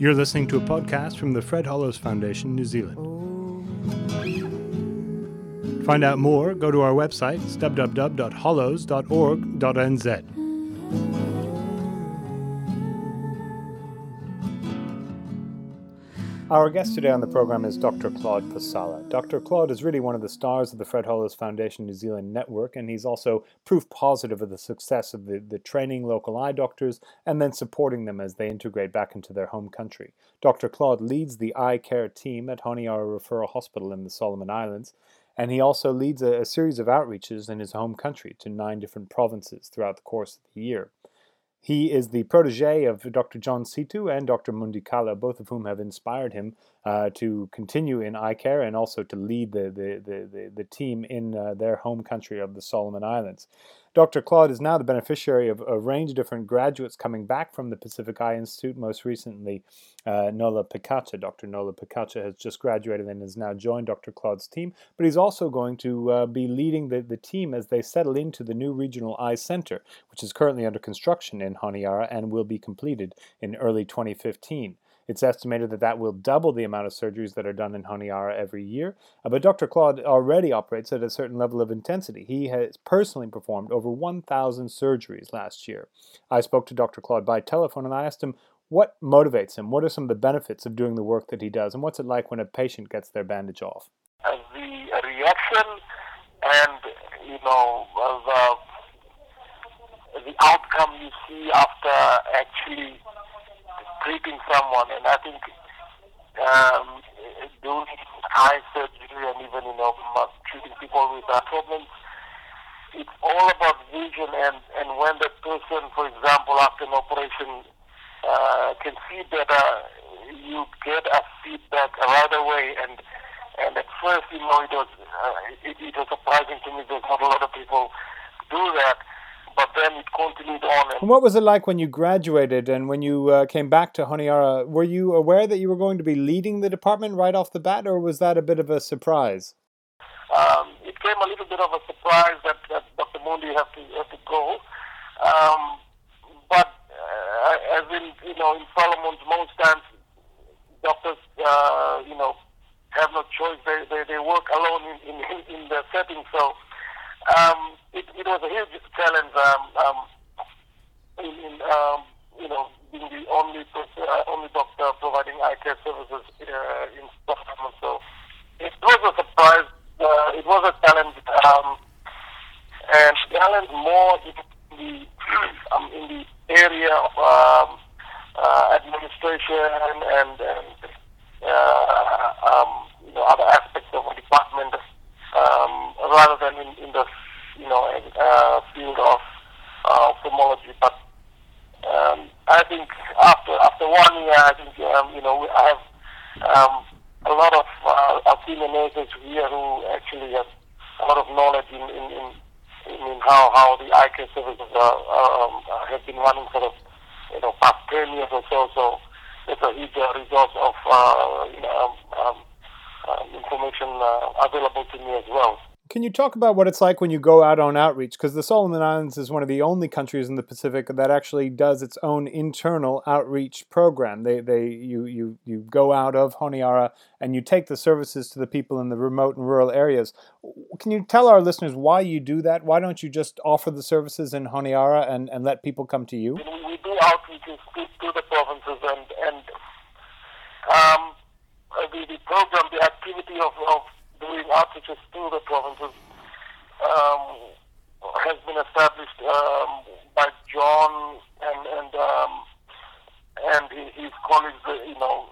You're listening to a podcast from the Fred Hollows Foundation, New Zealand. To find out more, go to our website, www.hollows.org.nz. Our guest today on the program is Dr. Claude Posala. Dr. Claude is really one of the stars of the Fred Hollows Foundation New Zealand network, and he's also proof positive of the success of the, the training local eye doctors and then supporting them as they integrate back into their home country. Dr. Claude leads the eye care team at Honiara Referral Hospital in the Solomon Islands, and he also leads a, a series of outreaches in his home country to nine different provinces throughout the course of the year. He is the protege of Dr. John Szetu and Dr. Mundi Qalo, both of whom have inspired him uh, to continue in eye care and also to lead the, the, the, the, the team in uh, their home country of the Solomon Islands. Dr. Claude is now the beneficiary of a range of different graduates coming back from the Pacific Eye Institute. Most recently, uh, Nola Pikacha. Dr. Nola Pikacha has just graduated and has now joined Dr. Claude's team, but he's also going to uh, be leading the, the team as they settle into the new regional eye center, which is currently under construction in Honiara and will be completed in early 2015. It's estimated that that will double the amount of surgeries that are done in Honiara every year. Uh, but Dr. Claude already operates at a certain level of intensity. He has personally performed over 1,000 surgeries last year. I spoke to Dr. Claude by telephone and I asked him what motivates him. What are some of the benefits of doing the work that he does? And what's it like when a patient gets their bandage off? Uh, the reaction and, you know, the, the outcome you see after actually treating someone, and I think um, doing eye surgery and even you know treating people with eye problems, it's all about vision. And and when the person, for example, after an operation, uh, can see better, you get a feedback right away. And and at first, you know, it was uh, it, it was surprising to me that not a lot of people do that then it continued on. And, what was it like when you graduated and when you uh, came back to Honiara? Were you aware that you were going to be leading the department right off the bat, or was that a bit of a surprise? Um, it came a little bit of a surprise that, that Dr. Mundi had to, had to go. Um, but uh, as in, you know, in Solomon's, most times doctors, uh, you know, have no choice. They, they, they work alone in, in, in the setting. So um, it, it was a huge challenge. Um, um, in, in um, you know, being the only uh, only doctor providing eye care services uh, in Stockholm. So it was a surprise. Uh, it was a challenge, um, and challenge more in the um, in the area of um, uh, administration and, and uh, um, you know other aspects of a department um, rather than in, in the you know uh, field of uh, ophthalmology. But um, I think after after one year, I think um, you know I have um, a lot of uh, senior nurses here who actually have a lot of knowledge in in, in, in how how the eye services are, um, have been running sort of you know past ten years or so. So it's a huge uh, resource of uh, you know, um, um, uh, information uh, available to me as well. Can you talk about what it's like when you go out on outreach? Because the Solomon Islands is one of the only countries in the Pacific that actually does its own internal outreach program. They, they, you, you, you go out of Honiara and you take the services to the people in the remote and rural areas. Can you tell our listeners why you do that? Why don't you just offer the services in Honiara and, and let people come to you? We do outreaches to, speak to the provinces and, and um, the, the program, the activity of, of doing outreaches to the provinces um, has been established um, by John and and um, and his colleagues, you know,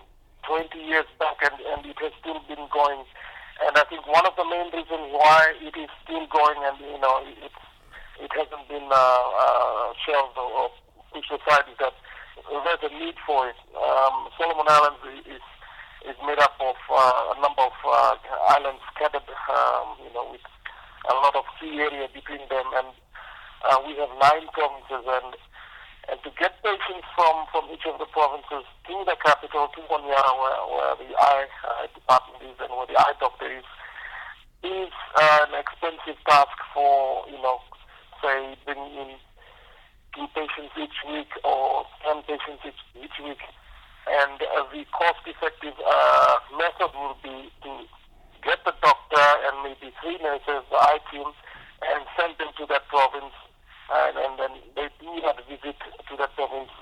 20 years back, and, and it has still been going. And I think one of the main reasons why it is still going, and you know, it it hasn't been uh, uh, shelved or, or pushed aside, is that there's a need for it. Um, Solomon Islands is is made up of uh, a number of uh, islands scattered, um, you know, with a lot of sea area between them, and uh, we have nine provinces, and and to get patients from from each of the provinces to the capital, to Honiara, where, where the eye uh, department is and where the eye doctor is, is an expensive task for you know, say bringing in two patients each week or ten patients each, each week And uh, the cost-effective uh, method would be to get the doctor and maybe three nurses, the eye team, and send them to that province. And, and then they do that visit to that province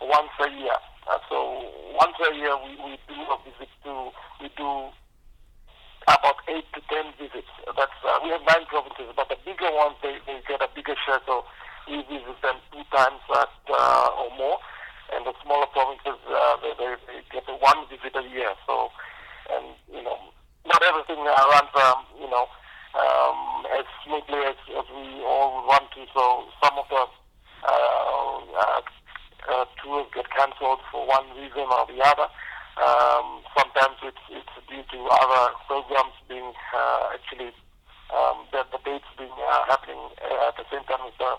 once a year. Uh, so once a year we, we do a visit to, we do about eight to ten visits. That's uh, we have nine provinces, but the bigger ones they, they get a bigger share, so we visit them two times at, uh, or more, and the smaller provinces uh, they, they, they get one visit a year. So, and you know, not everything uh, runs, um, you know, um, as smoothly as, as we all some of the uh, uh, tours get cancelled for one reason or the other. Um, sometimes it's, it's due to other programs being uh, actually um, the, the dates being happening at the same time as the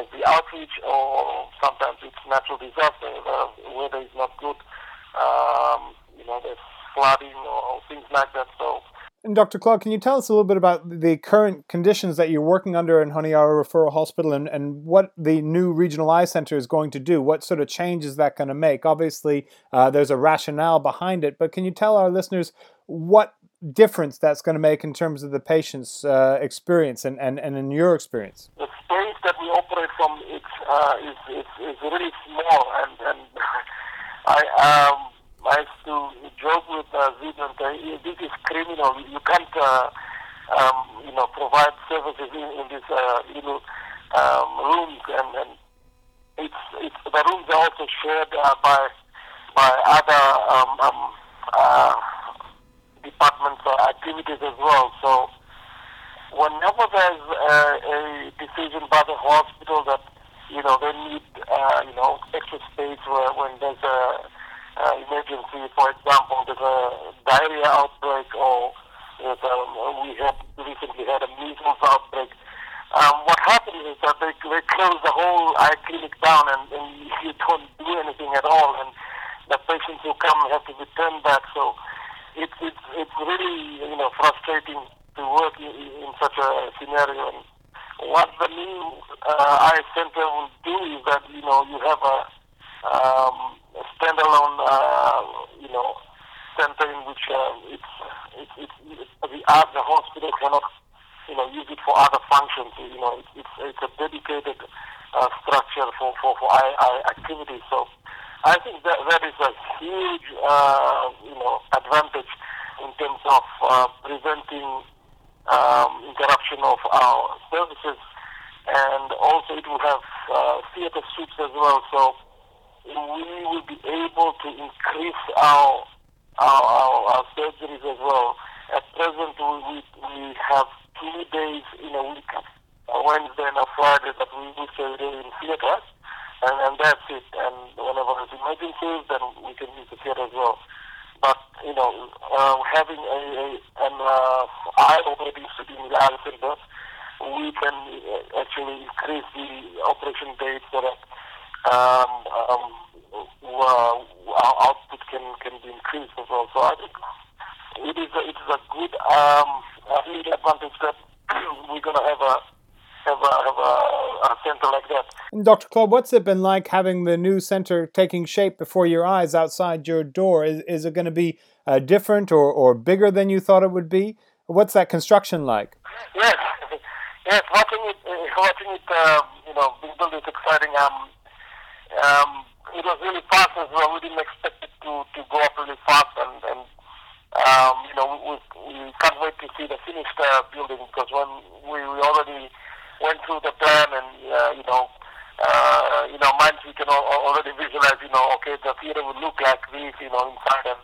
as the outreach, or sometimes it's natural disaster. The weather is not good. Um, you know, there's flooding or things like that. So and Dr. Claude, can you tell us a little bit about the current conditions that you're working under in Honiara Referral Hospital and, and what the new Regional Eye Center is going to do? What sort of change is that going to make? Obviously, uh, there's a rationale behind it, but can you tell our listeners what difference that's going to make in terms of the patient's uh, experience and, and, and in your experience? The space that we operate from it's, uh, is, is, is really small, and, and I. Um, Used to joke with uh, Zidane, uh, this is criminal. You can't, uh, um, you know, provide services in, in these uh, little um, rooms, and, and it's, it's the rooms are also shared uh, by by other um, um, uh, departments or activities as well. So whenever there's a, a decision by the hospital that you know they need uh, you know extra space where when there's a uh, emergency. For example, there's a diarrhea outbreak or um, we had recently had a measles outbreak. Um, what happens is that they, they close the whole eye clinic down and, and you don't do anything at all and the patients who come have to be turned back. So it's, it's, it's really, you know, frustrating to work in, in such a scenario. And what the new uh, eye center will do is that, you know, you have a, um, standalone, uh, you know, center in which uh, it's, it's, it's, it's the, uh, the hospital cannot, you know, use it for other functions. You know, it's, it's, it's a dedicated uh, structure for, for, for eye, eye activities. So I think that that is a huge, uh, you know, advantage in terms of uh, preventing um, interruption of our services, and also it will have uh, theater suites as well. So we will be able to increase our our, our, our surgeries as well. At present, we, we have two days in a week, a Wednesday and a Friday, that we do surgery in theaters, and, and that's it. And whenever there's emergencies, then we can use the theater as well. But, you know, uh, having a, a an uh, eye operating study in the eye center, we can uh, actually increase the operation dates so that um, um, uh, our output can, can be increased as well. So I think it is a, it is a good um, advantage that we're going to have a have a, have a, a center like that. And Dr. Claude, what's it been like having the new center taking shape before your eyes outside your door? Is, is it going to be uh, different or, or bigger than you thought it would be? What's that construction like? Yes, yes, watching it, uh, watching it, uh, you know, being built is exciting. Um, um, it was really fast as well. We didn't expect it to, to go up really fast, and, and um, you know, we, we can't wait to see the finished uh, building because when we, we already went through the plan and uh, you know, uh, you know, minds we can al- already visualize, you know, okay, the theater will look like this, you know, inside, and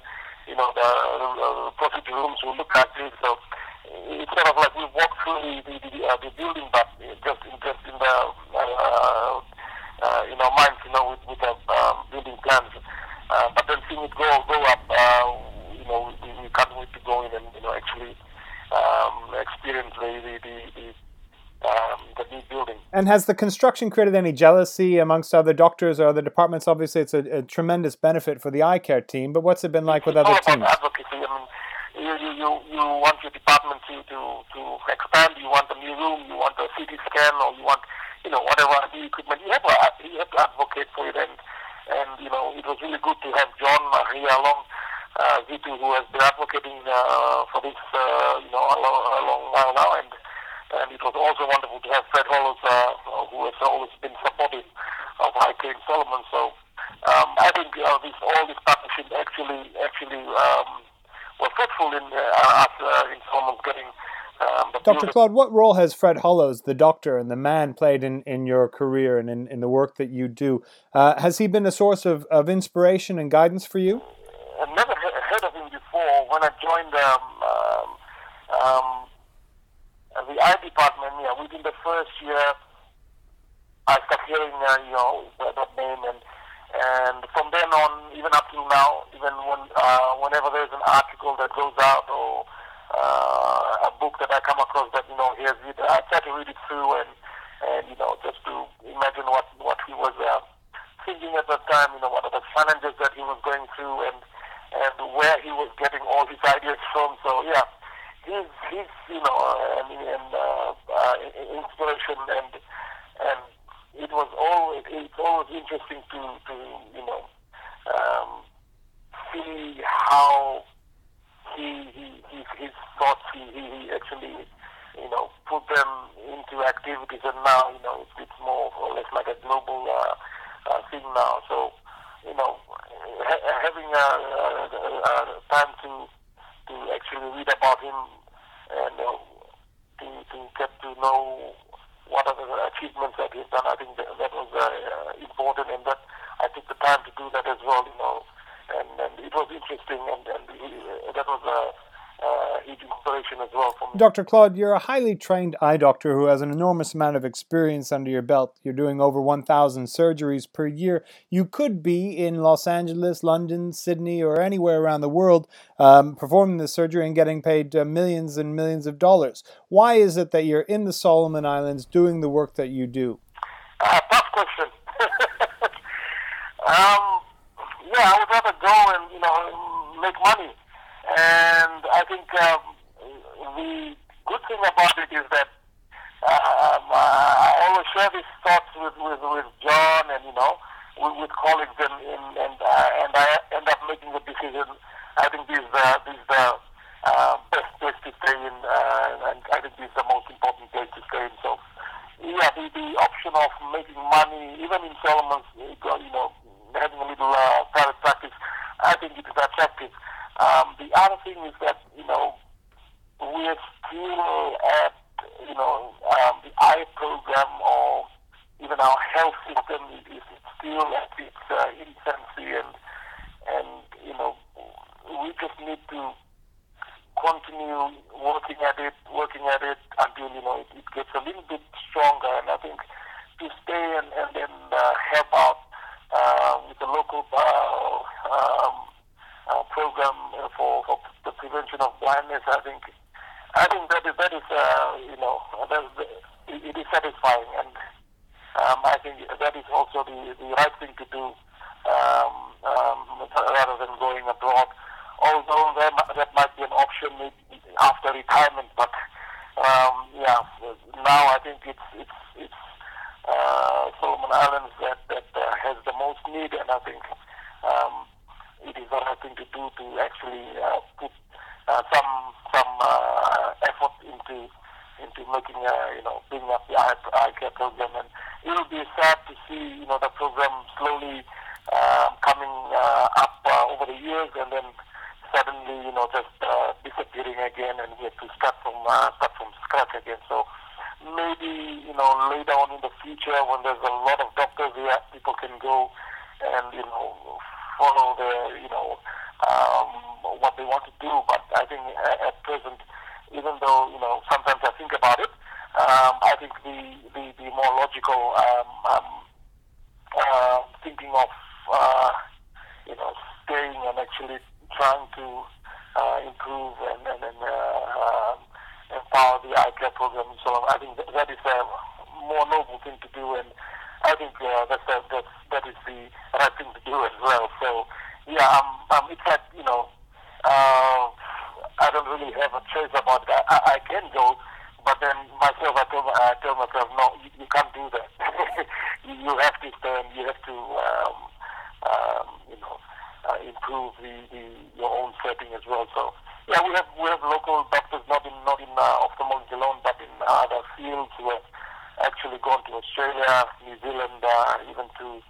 you know, the uh, procedure rooms will look like this. So it's sort of like we walked through the the, the, uh, the building, but just in just in the uh, uh, in our minds, you know, with, with the um, building plans. Uh, but then seeing it go go up, uh, you know, we, we can't wait to go in and you know actually um, experience the the, the, the um, the new building. And has the construction created any jealousy amongst other doctors or other departments? Obviously, it's a, a tremendous benefit for the eye care team, but what's it been like with it's other teams? Advocacy. I mean, you, you, you, you want your department to, to, to expand, you want a new room, you want a CT scan, or you want you know, whatever the equipment, you have to, you have to advocate for it and, and, you know, it was really good to have John here along, uh, Szetu, who has been advocating uh, for this, uh, you know, a long, a long while now, and and it was also wonderful to have Fred Hollows, uh, who has always been supportive of IK in Solomon. So um, I think uh, this all this partnership actually actually um, was fruitful in uh, us uh, in Solomon getting. Um, Dr. Claude, what role has Fred Hollows, the doctor and the man, played in, in your career and in, in the work that you do? Uh, has he been a source of, of inspiration and guidance for you? I've never heard of him before. When I joined um, um, um, the eye department, yeah, within the first year, I started hearing, uh, you know, that name, and and from then on, even up till now, even when uh, whenever there's an article that goes out or uh, book that I come across that you know here's it. I try to read it through and and you know just to imagine what what he was uh, thinking at that time. You know what are the challenges that he was going through and and where he was getting all his ideas from. So yeah, he's he's you know I mean and uh, uh, inspiration and and it was always it's always interesting to to you know um, see how he, he, he his thoughts he, he actually you know put them into activities and now you know it's, it's more or less like a global uh, uh, thing now. So you know ha- having a, a, a, time to to actually read about him and uh, to to get to know what are the achievements that he's done I think that, that was uh, important and that I took the time to do that as well you know. And, and it was interesting, and, and he, that was a, a huge inspiration as well for me. Dr. Claude, you're a highly trained eye doctor who has an enormous amount of experience under your belt. You're doing over 1,000 surgeries per year. You could be in Los Angeles, London, Sydney, or anywhere around the world um, performing this surgery and getting paid uh, millions and millions of dollars. Why is it that you're in the Solomon Islands doing the work that you do? Uh, tough question. um, yeah, I would rather go and you know make money. And I think um, the good thing about it is that um, I always share these thoughts with, with, with John and you know with, with colleagues and and and, uh, and I end up making the decision. I think this is the this is the uh, best place to stay in, uh, and I think this is the most important place to stay in. So yeah, the, the option of making money, even in Solomon's, you know, having a little uh, private practice, I think it is attractive. Um, the other thing is that, you know, we are still at, you know, um, the eye program or even our health system is still at its uh, infancy and, and, you know, we just need to continue working at it, working at it until, you know, it, it gets a little bit stronger. And I think to stay and, and then uh, help out uh, with the local uh, um, uh, program for, for the prevention of blindness. I think I think that is that is uh, you know that, it, it is satisfying, and um, I think that is also the, the right thing to do um, um, rather than going abroad. Although there, that might be an option after retirement, but um, yeah, now I think it's it's it's uh, Solomon Islands that, that uh, has the most need, and I think um, it is the right thing to do to actually uh, put uh, some some uh, effort into into making uh, you know bringing up the eye, eye care program, and it will be sad to see you know the program slowly know just uh, disappearing again, and we have to start from uh, start from scratch again. So maybe you know later on in the future when there's a lot of doctors here, people can go and you know follow the you know um, what they want to do. But I think at present, even though you know sometimes I think about it, um, I think the the, the more logical um, um, uh, thinking of uh, you know staying and actually trying to uh, improve and and, and uh, um, empower the eye care program and so on. I think that, that is a more noble thing to do, and I think uh, that, that that that is the right thing to do as well. So yeah, um, um, it's like you know, uh, I don't really have a choice about that. I, I can go, but then myself, I tell, I tell myself, no, you, you can't do that. you, you have to stand. You have to, um, um, know improve the, the your own setting as well. So yeah, we have we have local doctors not in not in uh, ophthalmology alone, but in other fields who have actually gone to Australia, New Zealand, uh, even to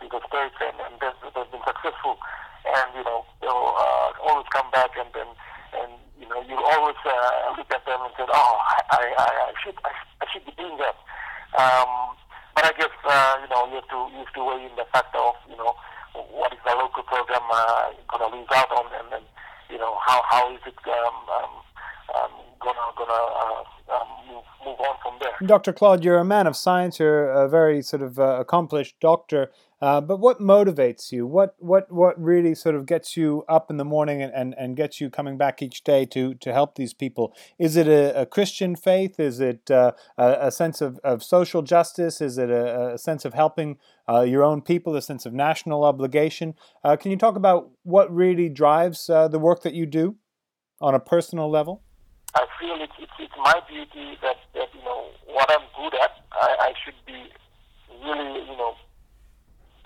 to the States, and, and they've, they've been successful. And you know they'll uh, always come back, and then and you know you always uh, look at them and say, oh, I I, I should I, I should be doing that. Um, but I guess uh, you know you have to you have to weigh in the factor of you know what is the local program uh, going to lose out on, them, and you know how how it um, um, um, gonna gonna uh, um, move, move on from there. Dr. Claude, you're a man of science. You're a very sort of uh, accomplished doctor. Uh, but what motivates you? What what what really sort of gets you up in the morning and, and, and gets you coming back each day to to help these people? Is it a, a Christian faith? Is it uh, a, sense of, of social justice? Is it a, a sense of helping uh, your own people? A sense of national obligation? Uh, can you talk about what really drives uh, the work that you do on a personal level? I feel it's, it's my duty that, that you know what I'm good at. I, I should be really you know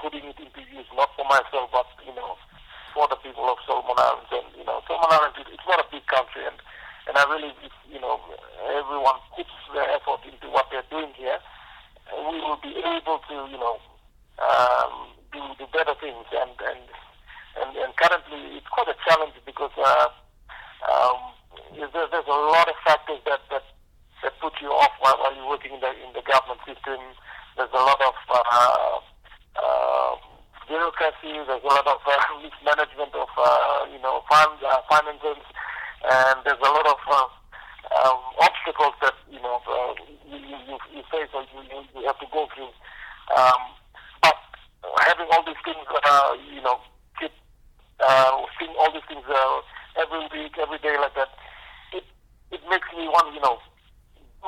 putting it into use, not for myself, but you know, for the people of Solomon Islands. And you know, Solomon Islands, it's not a big country, and and I really, you know, everyone puts their effort into what they're doing here. We will be able to, you know, um, do do better things. And and and, and currently, it's quite a challenge because uh, um, there's, there's a lot of factors that that that put you off while, while you're working in the in the government system. There's a lot of uh, uh, bureaucracy. There's a lot of uh, mismanagement of uh, you know fund, uh, finances, and there's a lot of uh, um, obstacles that you know uh, you, you, you face or you, you have to go through. Um, but having all these things, uh, you know, keep uh, seeing all these things uh, every week, every day like that, it it makes me want you know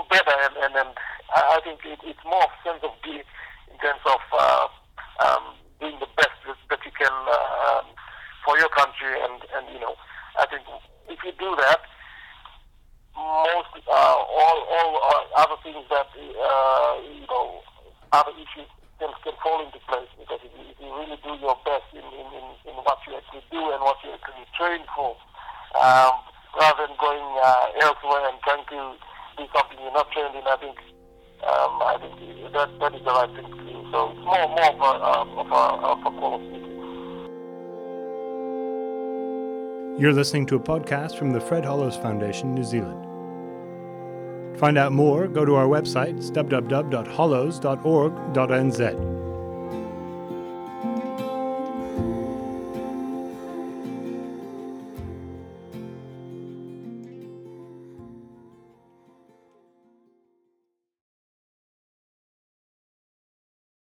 better, and and, and I think it, it's more of sense of guilt in terms of. Uh, um, doing the best that you can uh, for your country. And, and, you know, I think if you do that, most, uh, all, all uh, other things that, uh, you know, other issues can, can fall into place because if you, if you really do your best in, in, in, in what you actually do and what you actually train for, um, rather than going uh, elsewhere and trying to something you're not I think um, I think that, that is the right thing to do. So it's more, more of a, uh, of a, of a quality. You're listening to a podcast from the Fred Hollows Foundation, New Zealand. To find out more, go to our website, www.hollows.org.nz.